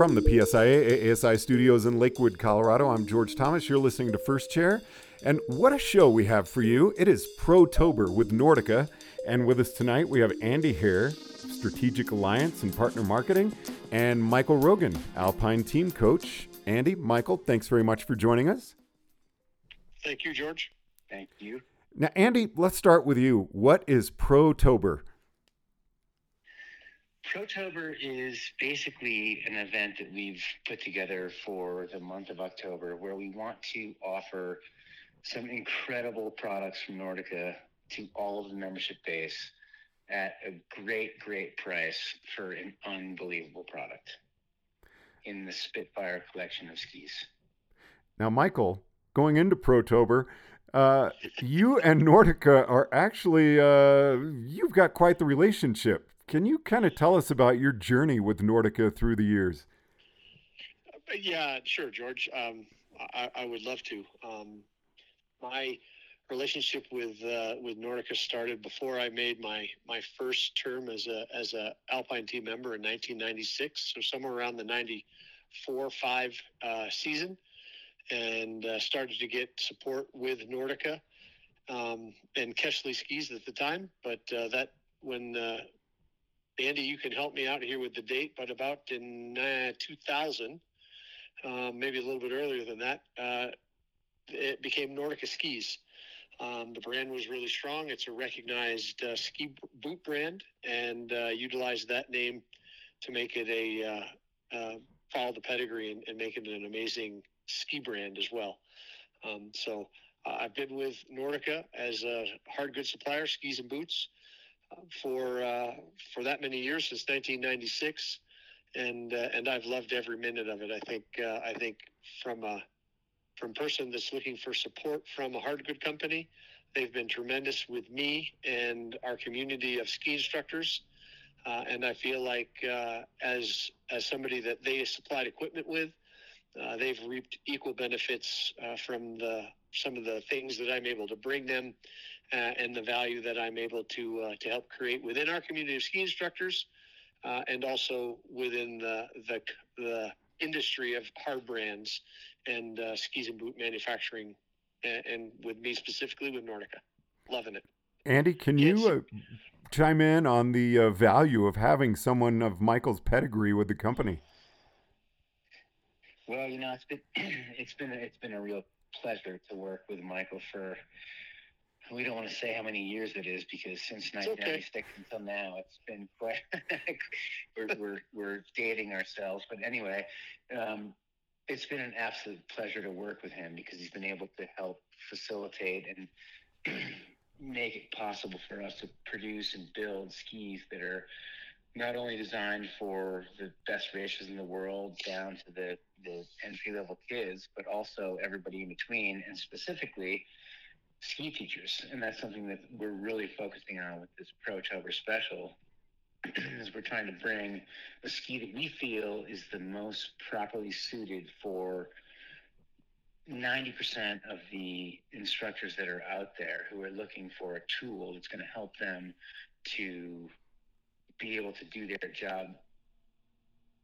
From the PSIA AASI studios in Lakewood, Colorado, I'm George Thomas. You're listening to First Chair. And what a show we have for you. It is Protober with Nordica. And with us tonight, we have Andy Hare, Strategic Alliance and Partner Marketing, and Michael Rogan, Alpine Team Coach. Andy, Michael, thanks very much for joining us. Thank you, George. Thank you. Now, Andy, let's start with you. What is Protober? Protober is basically an event that we've put together for the month of October where we want to offer some incredible products from Nordica to all of the membership base at a great, great price for an unbelievable product in the Spitfire collection of skis. Now, Michael, going into Protober, uh, you and Nordica are actually, uh, you've got quite the relationship. Can you kind of tell us about your journey with Nordica through the years? Yeah, sure, George. Um, I, I, would love to. Um, my relationship with uh, with Nordica started before I made my my first term as a as a Alpine team member in 1996, so somewhere around the 94 five uh, season, and uh, started to get support with Nordica um, and Kästle skis at the time. But uh, that when uh, Andy, you can help me out here with the date, but about in uh, 2000, um, maybe a little bit earlier than that, uh, it became Nordica Skis. Um, the brand was really strong. It's a recognized uh, ski boot brand, and uh, utilized that name to make it a uh, uh, follow the pedigree and, and, make it an amazing ski brand as well. Um, so I've been with Nordica as a hard goods supplier, skis and boots for uh, for that many years since 1996, and uh, and I've loved every minute of it. I think uh, I think from a from person that's looking for support from a hard good company, they've been tremendous with me and our community of ski instructors. Uh, and I feel like uh, as as somebody that they supplied equipment with, uh, they've reaped equal benefits from the some of the things that I'm able to bring them uh, and the value that I'm able to uh, to help create within our community of ski instructors, uh, and also within the, the the industry of hard brands and uh, skis and boot manufacturing, and, and, with me specifically with Nordica, loving it. Andy, can yes. you uh, chime in on the uh, value of having someone of Michael's pedigree with the company? Well, you know, it's been it's been a, it's been a real pleasure to work with Michael for we don't want to say how many years it is because since 1996 okay. until now, it's been quite. we're, we're we're dating ourselves, but anyway, um, it's been an absolute pleasure to work with him because he's been able to help facilitate and make it possible for us to produce and build skis that are not only designed for the best racers in the world down to the, the entry level kids, but also everybody in between, and specifically ski teachers, and that's something that we're really focusing on with this Protober special. is we're trying to bring a ski that we feel is the most properly suited for 90% of the instructors that are out there who are looking for a tool that's going to help them to be able to do their job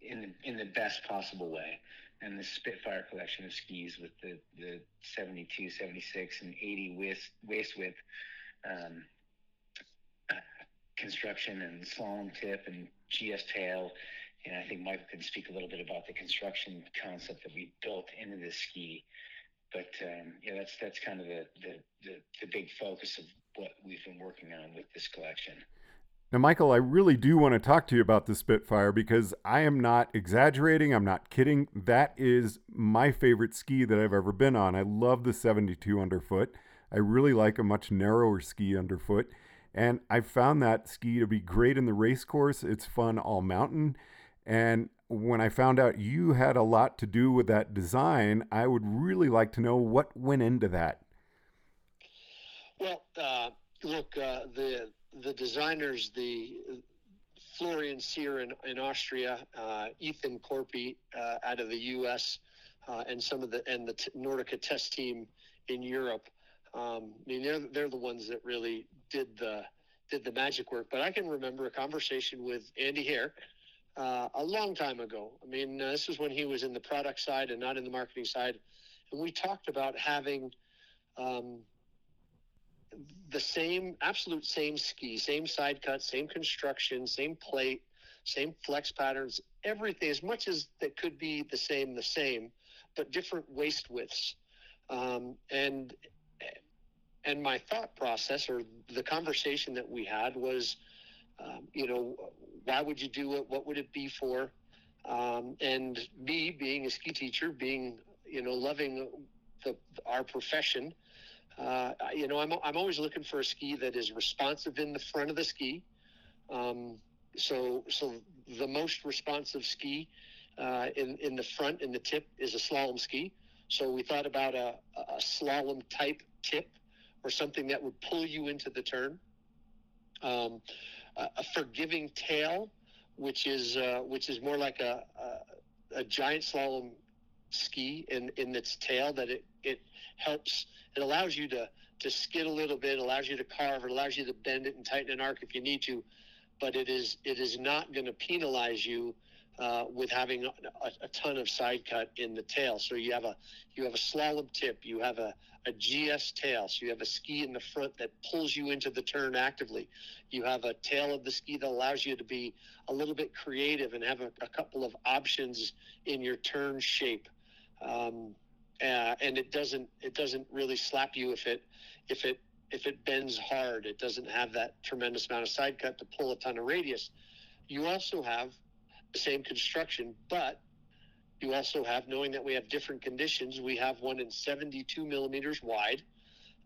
in the, in the best possible way and the Spitfire collection of skis with the, the 72, 76, and 80 waist, waist width um, uh, construction and slalom tip and GS tail. And I think Michael can speak a little bit about the construction concept that we built into this ski. But um, yeah, that's that's kind of the, the, the, the big focus of what we've been working on with this collection. Now, Michael, I really do want to talk to you about the Spitfire because I am not exaggerating. I'm not kidding. That is my favorite ski that I've ever been on. I love the 72 underfoot. I really like a much narrower ski underfoot. And I found that ski to be great in the race course. It's fun all mountain. And when I found out you had a lot to do with that design, I would really like to know what went into that. Well, uh, look, uh, the the designers, the Florian Sear in, in Austria, uh, Ethan Corpy uh, out of the U.S., uh, and some of the and the Nordica test team in Europe. Um, I mean, they're they're the ones that really did the did the magic work. But I can remember a conversation with Andy Hare, uh, a long time ago. I mean, uh, this was when he was in the product side and not in the marketing side. And we talked about having um, the same, absolute same ski, same side cut, same construction, same plate, same flex patterns, everything as much as that could be the same, the same, but different waist widths. Um, and and my thought process or the conversation that we had was, um, you know, why would you do it? What would it be for? Um, and me being a ski teacher, being you know loving the, our profession, uh, you know, I'm I'm always looking for a ski that is responsive in the front of the ski. Um, so so the most responsive ski uh, in in the front in the tip is a slalom ski. So we thought about a, a slalom type tip or something that would pull you into the turn. Um, a, a, forgiving tail, which is uh, which is more like a, a, a giant slalom ski in in its tail that it it helps it allows you to to skid a little bit, allows you to carve, it allows you to bend it and tighten an arc if you need to, but it is it is not going to penalize you uh, with having a, a, ton of side cut in the tail. So you have a you have a slalom tip, you have a, a GS tail, so you have a ski in the front that pulls you into the turn actively. You have a tail of the ski that allows you to be a little bit creative and have a, a couple of options in your turn shape. Um, uh, and it doesn't it doesn't really slap you if it if it if it bends hard. It doesn't have that tremendous amount of side cut to pull a ton of radius. You also have the same construction, but you also have, knowing that we have different conditions, we have one in 72 millimeters wide,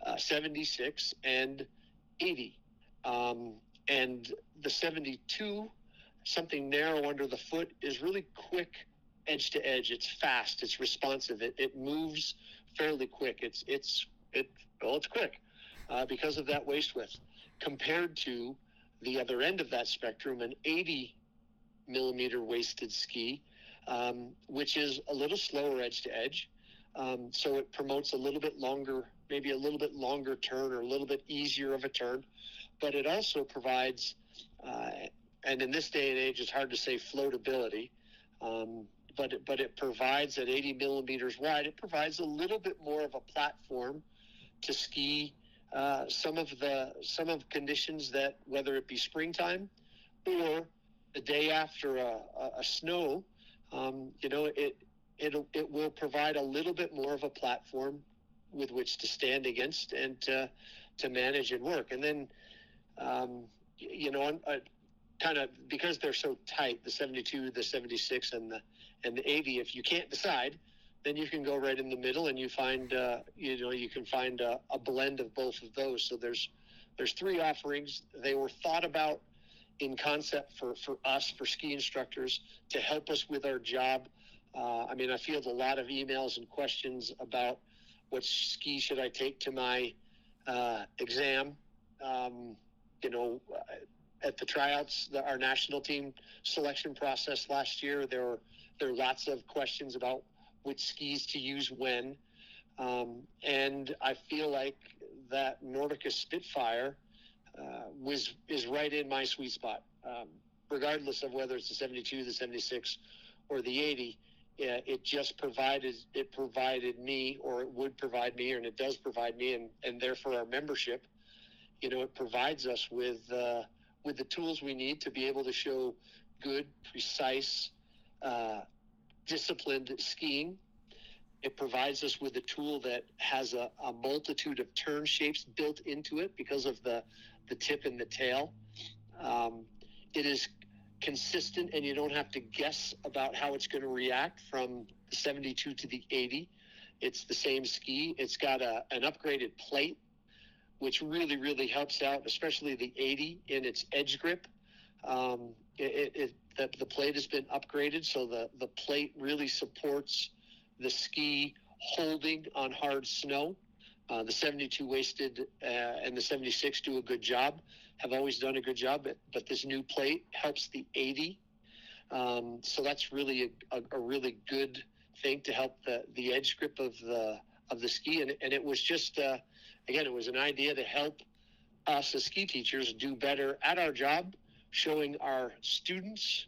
uh, 76, and 80. Um, and the 72, something narrow under the foot, is really quick edge to edge. It's fast. It's responsive. It, it moves fairly quick. It's it's it well, it's quick uh, because of that waist width compared to the other end of that spectrum, an 80 millimeter waisted ski, um, which is a little slower edge to edge. Um, so it promotes a little bit longer, maybe a little bit longer turn or a little bit easier of a turn. But it also provides, uh, and in this day and age, it's hard to say floatability. Um, but it, but it provides at 80 millimeters wide, it provides a little bit more of a platform to ski uh, some of the some of conditions that whether it be springtime or the day after a, a, a snow, um, you know, it it it will provide a little bit more of a platform with which to stand against and to to manage and work. And then, um, you know, uh, kind of because they're so tight, the 72, the 76, and the and the 80. If you can't decide, then you can go right in the middle and you find uh, you know you can find a, a blend of both of those. So there's there's three offerings. They were thought about in concept for, for us, for ski instructors, to help us with our job. Uh, I mean, I field a lot of emails and questions about what ski should I take to my uh, exam. Um, you know, at the tryouts, the, our national team selection process last year, there were there were lots of questions about which skis to use when, um, and I feel like that Nordica Spitfire uh, was is right in my sweet spot. Um, regardless of whether it's the 72, the 76, or the 80, uh, it just provided it provided me, or it would provide me, and it does provide me, and and therefore our membership. You know, it provides us with uh, with the tools we need to be able to show good, precise, uh, disciplined skiing. It provides us with a tool that has a, a multitude of turn shapes built into it because of the the tip and the tail. Um, it is consistent, and you don't have to guess about how it's going to react from the 72 to the 80. It's the same ski. It's got a, an upgraded plate, which really, really helps out, especially the 80 in its edge grip. Um, it, it, the, the plate has been upgraded, so the, the plate really supports the ski holding on hard snow. Uh, the 72 wasted uh, and the 76 do a good job, have always done a good job, but, but this new plate helps the 80. Um, so that's really a, a, a, really good thing to help the, the edge grip of the of the ski. And, and it was just, uh, again, it was an idea to help us as ski teachers do better at our job, showing our students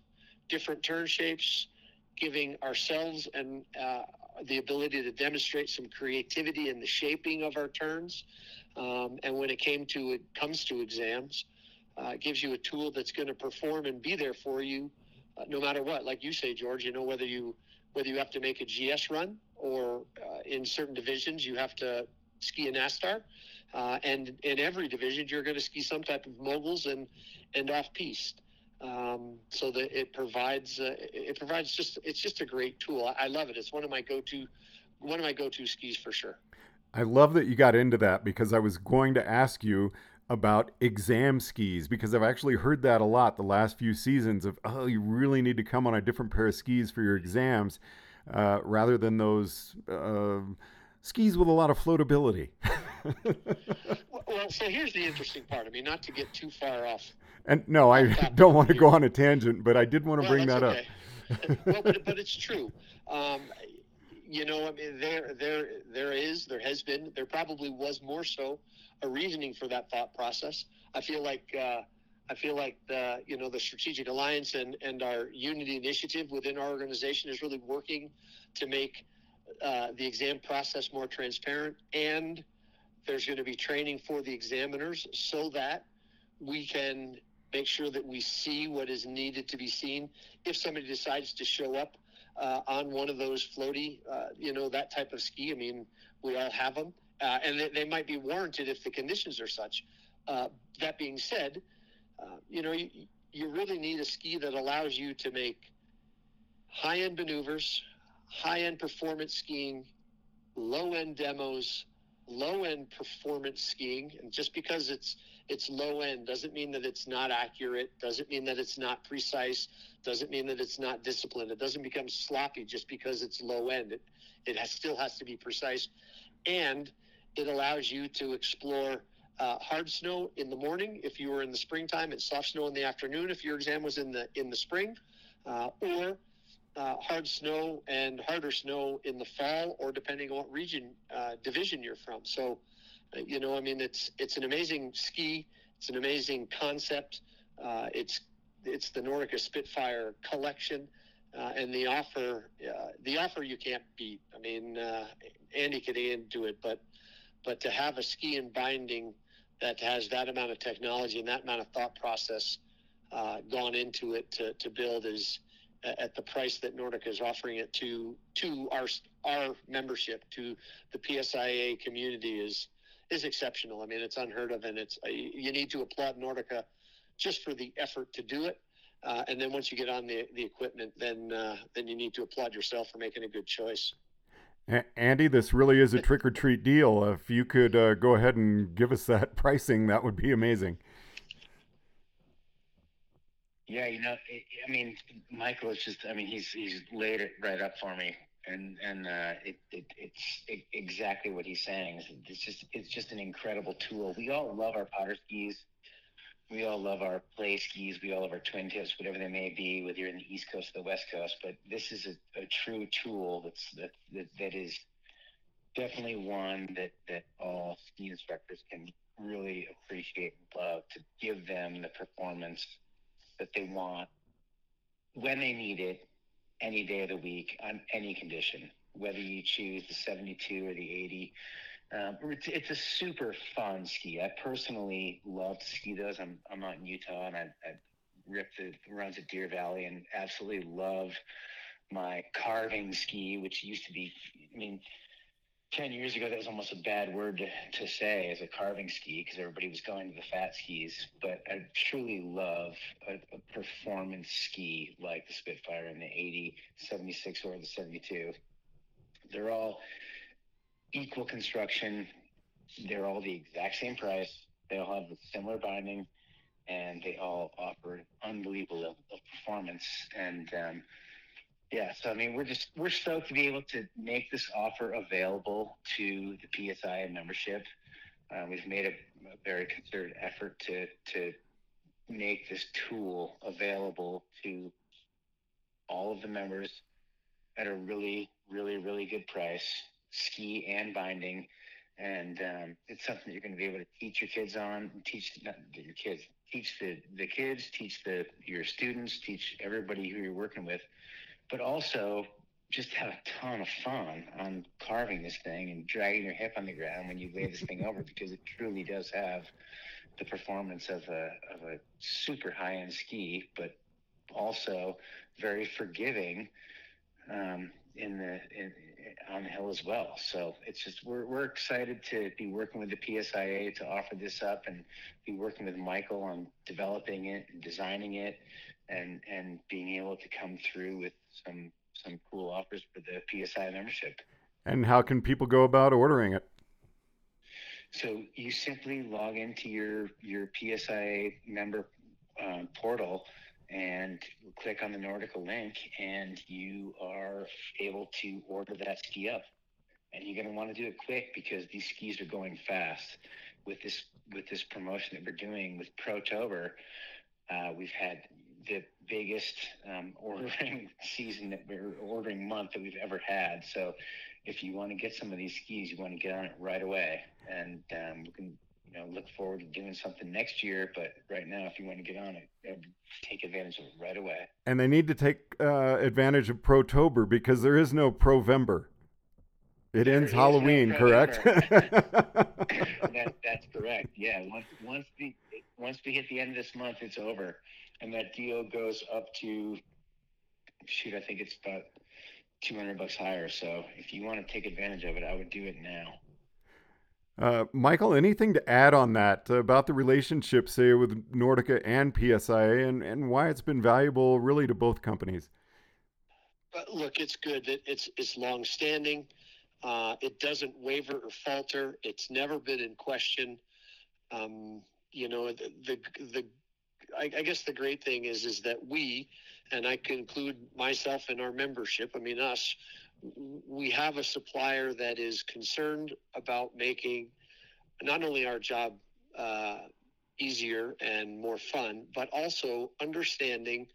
different turn shapes, giving ourselves and uh, the ability to demonstrate some creativity in the shaping of our turns. Um, and when it came to it comes to exams, uh, gives you a tool that's going to perform and be there for you, uh, no matter what. Like you say, George, you know whether you whether you have to make a GS run or uh, in certain divisions you have to ski a NASTAR. Uh, and in every division, you're going to ski some type of moguls and and off piste. Um, so that it provides uh, it provides just it's just a great tool. I, I love it. It's one of my go to one of my go to skis for sure. I love that you got into that because I was going to ask you about exam skis because I've actually heard that a lot the last few seasons of oh you really need to come on a different pair of skis for your exams uh, rather than those uh, skis with a lot of floatability. well, so here's the interesting part. I mean, not to get too far off. And no, I don't want to go on a tangent, but I did want to well, bring that okay. up. well, but, but it's true. Um, you know, I mean, there, there, there is, there has been, there probably was more so a reasoning for that thought process. I feel like, uh, I feel like the, you know, the strategic alliance and, and our unity initiative within our organization is really working to make uh, the exam process more transparent and there's going to be training for the examiners so that we can make sure that we see what is needed to be seen. If somebody decides to show up uh, on one of those floaty, uh, you know, that type of ski, I mean, we all have them, uh, and they, they, might be warranted if the conditions are such. Uh, that being said, uh, you know, you, you really need a ski that allows you to make high end maneuvers, high end performance skiing, low end demos, low end performance skiing. And just because it's it's low end doesn't mean that it's not accurate, doesn't mean that it's not precise, doesn't mean that it's not disciplined. It doesn't become sloppy just because it's low end. It, it has, still has to be precise. And it allows you to explore uh, hard snow in the morning if you were in the springtime and soft snow in the afternoon if your exam was in the in the spring uh, or uh, hard snow and harder snow in the fall or depending on what region uh, division you're from so you know, I mean, it's it's an amazing ski. It's an amazing concept. Uh, it's it's the Nordica Spitfire collection, uh, and the offer uh, the offer you can't beat. I mean, uh, Andy could do it, but but to have a ski and binding that has that amount of technology and that amount of thought process uh, gone into it to, to build is at the price that Nordica is offering it to to our our membership to the PSIA community is is exceptional. I mean, it's unheard of, and it's uh, you need to applaud Nordica just for the effort to do it. Uh, and then once you get on the the equipment, then uh, then you need to applaud yourself for making a good choice. Andy, this really is a trick or treat deal. If you could uh, go ahead and give us that pricing, that would be amazing. Yeah, you know, I mean, Michael is just—I mean, he's he's laid it right up for me and and uh, it, it, it's it, exactly what he's saying. It's just it's just an incredible tool. We all love our powder skis. We all love our play skis. We all love our twin tips, whatever they may be, whether you're in the East Coast or the West Coast. But this is a, a true tool that's that, that that is definitely one that that all ski instructors can really appreciate and love to give them the performance that they want when they need it any day of the week on any condition, whether you choose the 72 or the 80. Um, it's, it's, a super fun ski. I personally love to ski those. I'm, I'm out in Utah and I, I rip the runs at Deer Valley and absolutely love my carving ski, which used to be, I mean, 10 years ago, that was almost a bad word to, to say as a carving ski because everybody was going to the fat skis. But I truly love a, a, performance ski like the Spitfire and the 80, 76, or the 72. They're all equal construction, they're all the exact same price, they all have a similar binding, and they all offer unbelievable performance. And, um, yeah, so I mean, we're just we're stoked to be able to make this offer available to the PSI membership. Uh, we've made a, a, very concerted effort to to make this tool available to all of the members at a really, really, really good price, ski and binding, and um, it's something that you're going to be able to teach your kids on, teach not your kids, teach the the kids, teach the your students, teach everybody who you're working with, but also just have a ton of fun on carving this thing and dragging your hip on the ground when you lay this thing over because it truly does have the performance of a of a super high end ski, but also very forgiving um, in the in, on the hill as well. So it's just we're we're excited to be working with the PSIA to offer this up and be working with Michael on developing it and designing it and and being able to come through with some some cool offers for the PSI membership. And how can people go about ordering it? So you simply log into your your PSIA member uh, portal and click on the Nordica link, and you are able to order that ski up. And you're going to want to do it quick because these skis are going fast. With this with this promotion that we're doing with Protober, uh, we've had the biggest um, ordering season that we're ordering month that we've ever had. So if you want to get some of these skis, you want to get on it right away. And um, we can you know look forward to doing something next year. But right now, if you want to get on it, uh, take advantage of it right away. And they need to take uh, advantage of Protober because there is no Provember. It there ends Halloween, no correct? that, that's correct. Yeah. Once once the once we hit the end of this month, it's over, and that deal goes up to shoot. I think it's about two hundred bucks higher. So if you want to take advantage of it, I would do it now. Uh, Michael, anything to add on that about the relationship, say, with Nordica and PSIA, and, and why it's been valuable, really, to both companies? But look, it's good that it's it's long-standing. Uh, it doesn't waver or falter. It's never been in question. Um, you know, the the, the I, I, guess the great thing is is that we, and I can include myself in our membership. I mean us we have a supplier that is concerned about making not only our job uh, easier and more fun, but also understanding,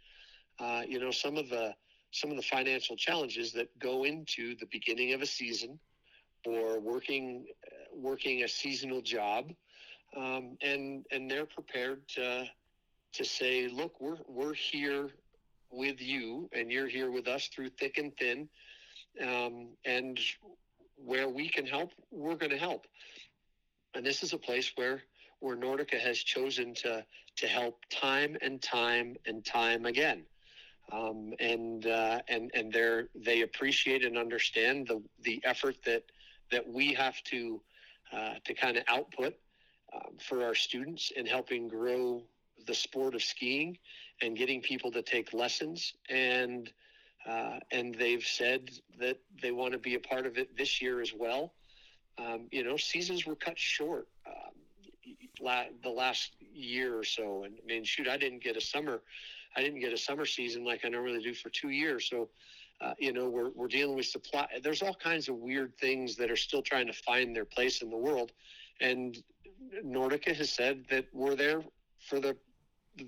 uh, you know, some of the some of the financial challenges that go into the beginning of a season or working working a seasonal job, um, and and they're prepared to to say, look, we're we're here with you, and you're here with us through thick and thin um, and where we can help, we're going to help. And this is a place where where Nordica has chosen to to help time and time and time again. Um, and uh, and and they they appreciate and understand the the effort that that we have to uh, to kind of output for our students and helping grow the sport of skiing and getting people to take lessons and uh, and they've said that they want to be a part of it this year as well. Um, you know, seasons were cut short um, la- the last year or so, and I mean, shoot, I didn't get a summer, I didn't get a summer season like I normally do for two years. So, uh, you know, we're we're dealing with supply. There's all kinds of weird things that are still trying to find their place in the world, and Nordica has said that we're there for the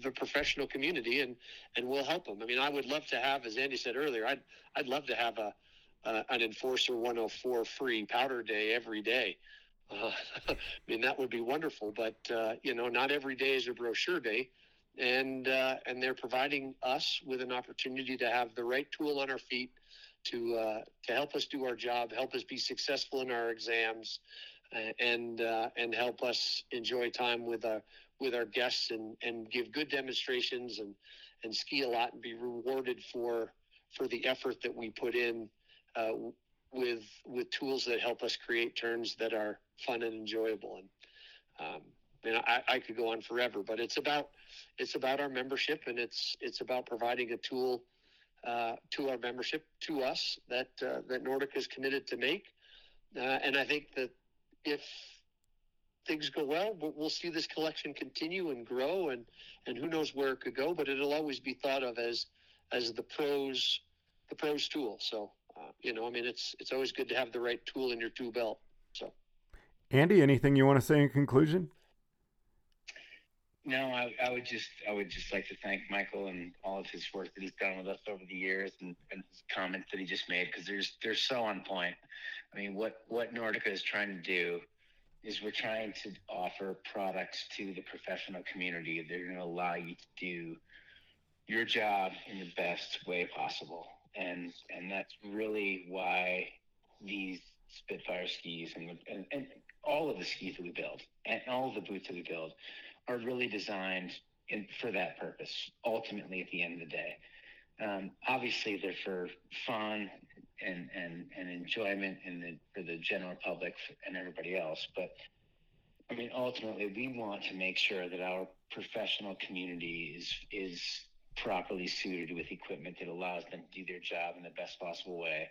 the professional community and and we'll help them. I mean, I would love to have, as Andy said earlier, I'd I'd love to have a uh, an Enforcer 104 free powder day every day. Uh, I mean, that would be wonderful, but uh, you know, not every day is a brochure day, and uh, and they're providing us with an opportunity to have the right tool on our feet to uh, to help us do our job, help us be successful in our exams, uh, and and help us enjoy time with our with our guests and, and give good demonstrations and, and ski a lot and be rewarded for for the effort that we put in uh, with with tools that help us create turns that are fun and enjoyable. And um, I, I, I could go on forever, but it's about it's about our membership and it's it's about providing a tool uh, to our membership to us that uh, that Nordic is committed to make. Uh, and I think that if things go well, we'll see this collection continue and grow, and and who knows where it could go. But it'll always be thought of as as the pros the pros tool. So uh, you know, I mean, it's it's always good to have the right tool in your tool belt. So, Andy, anything you want to say in conclusion? No, I, I, would just I would just like to thank Michael and all of his work that he's done with us over the years and, and his comments that he just made because there's they're so on point. I mean, what what Nordica is trying to do is we're trying to offer products to the professional community that are going to allow you to do your job in the best way possible. And and that's really why these Spitfire skis and, and, and all of the skis that we build and all of the boots that we build are really designed in, for that purpose. Ultimately, at the end of the day, um, obviously they're for fun and and and enjoyment in the for the general public and everybody else. But I mean, ultimately, we want to make sure that our professional community is is properly suited with equipment that allows them to do their job in the best possible way.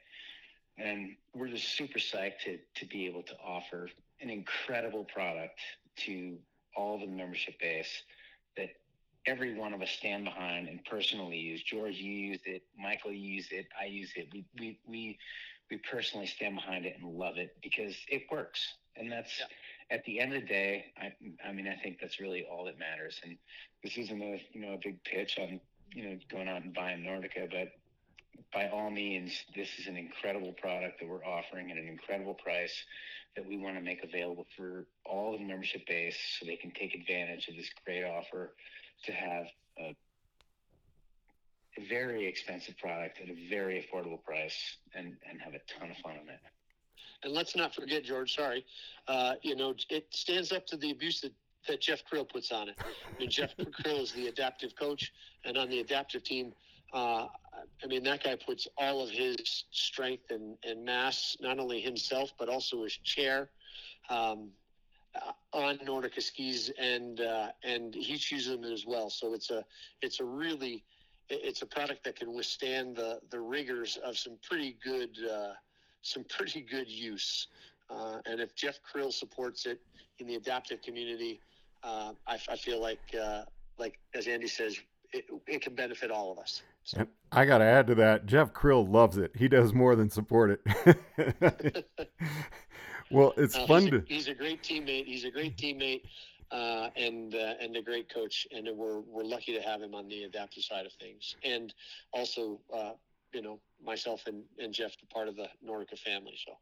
And we're just super psyched to to be able to offer an incredible product to all of the membership base that every one of us stand behind and personally use. George, you use it. Michael, you use it. I use it. We we we we personally stand behind it and love it because it works. And that's yeah. at the end of the day. I I mean, I think that's really all that matters. And this isn't a you know a big pitch on you know going out and buying Nordica, but by all means, this is an incredible product that we're offering at an incredible price that we want to make available for all the membership base so they can take advantage of this great offer to have a, very expensive product at a very affordable price and, and have a ton of fun on it. And let's not forget, George, sorry, uh, you know, it stands up to the abuse that, that Jeff Krill puts on it. I mean, Jeff Krill is the adaptive coach, and on the adaptive team, uh, I mean, that guy puts all of his strength and, and mass, not only himself, but also his chair, um, uh, on Nordica skis, and uh, and he chooses them as well. So it's a it's a really it's a product that can withstand the the rigors of some pretty good uh, some pretty good use. Uh, and if Jeff Krill supports it in the adaptive community, uh, I, I, feel like uh, like as Andy says, it, it can benefit all of us. So. I got to add to that. Jeff Krill loves it. He does more than support it. well, it's uh, fun he's a, to. He's a great teammate. He's a great teammate, uh, and uh, and a great coach. And we're we're lucky to have him on the adaptive side of things. And also, uh, you know, myself and and Jeff, the part of the Nordica family. So.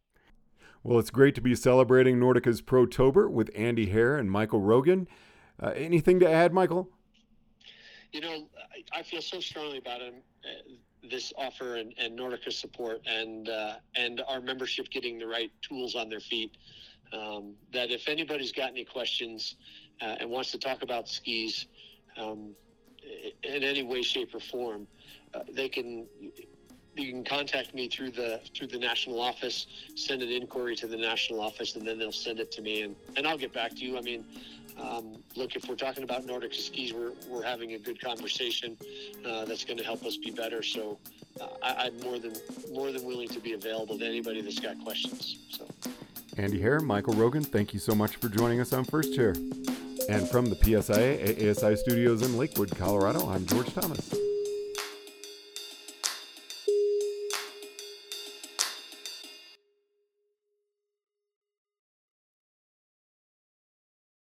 Well, it's great to be celebrating Nordica's Protober with Andy Hare and Michael Rogan. Uh, anything to add, Michael? You know, I, I feel so strongly about him, uh, this offer and, and Nordica support and uh, and our membership getting the right tools on their feet. Um, that if anybody's got any questions uh, and wants to talk about skis um, in any way, shape, or form, uh, they can you can contact me through the through the national office send an inquiry to the national office and then they'll send it to me and and i'll get back to you i mean um, look, if we're talking about Nordic skis, we're, we're having a good conversation uh, that's going to help us be better. So uh, I, am more than more than willing to be available to anybody that's got questions. So, Andy Hare, Michael Rogan, thank you so much for joining us on First Chair. And from the PSIA AASI studios in Lakewood, Colorado, I'm George Thomas.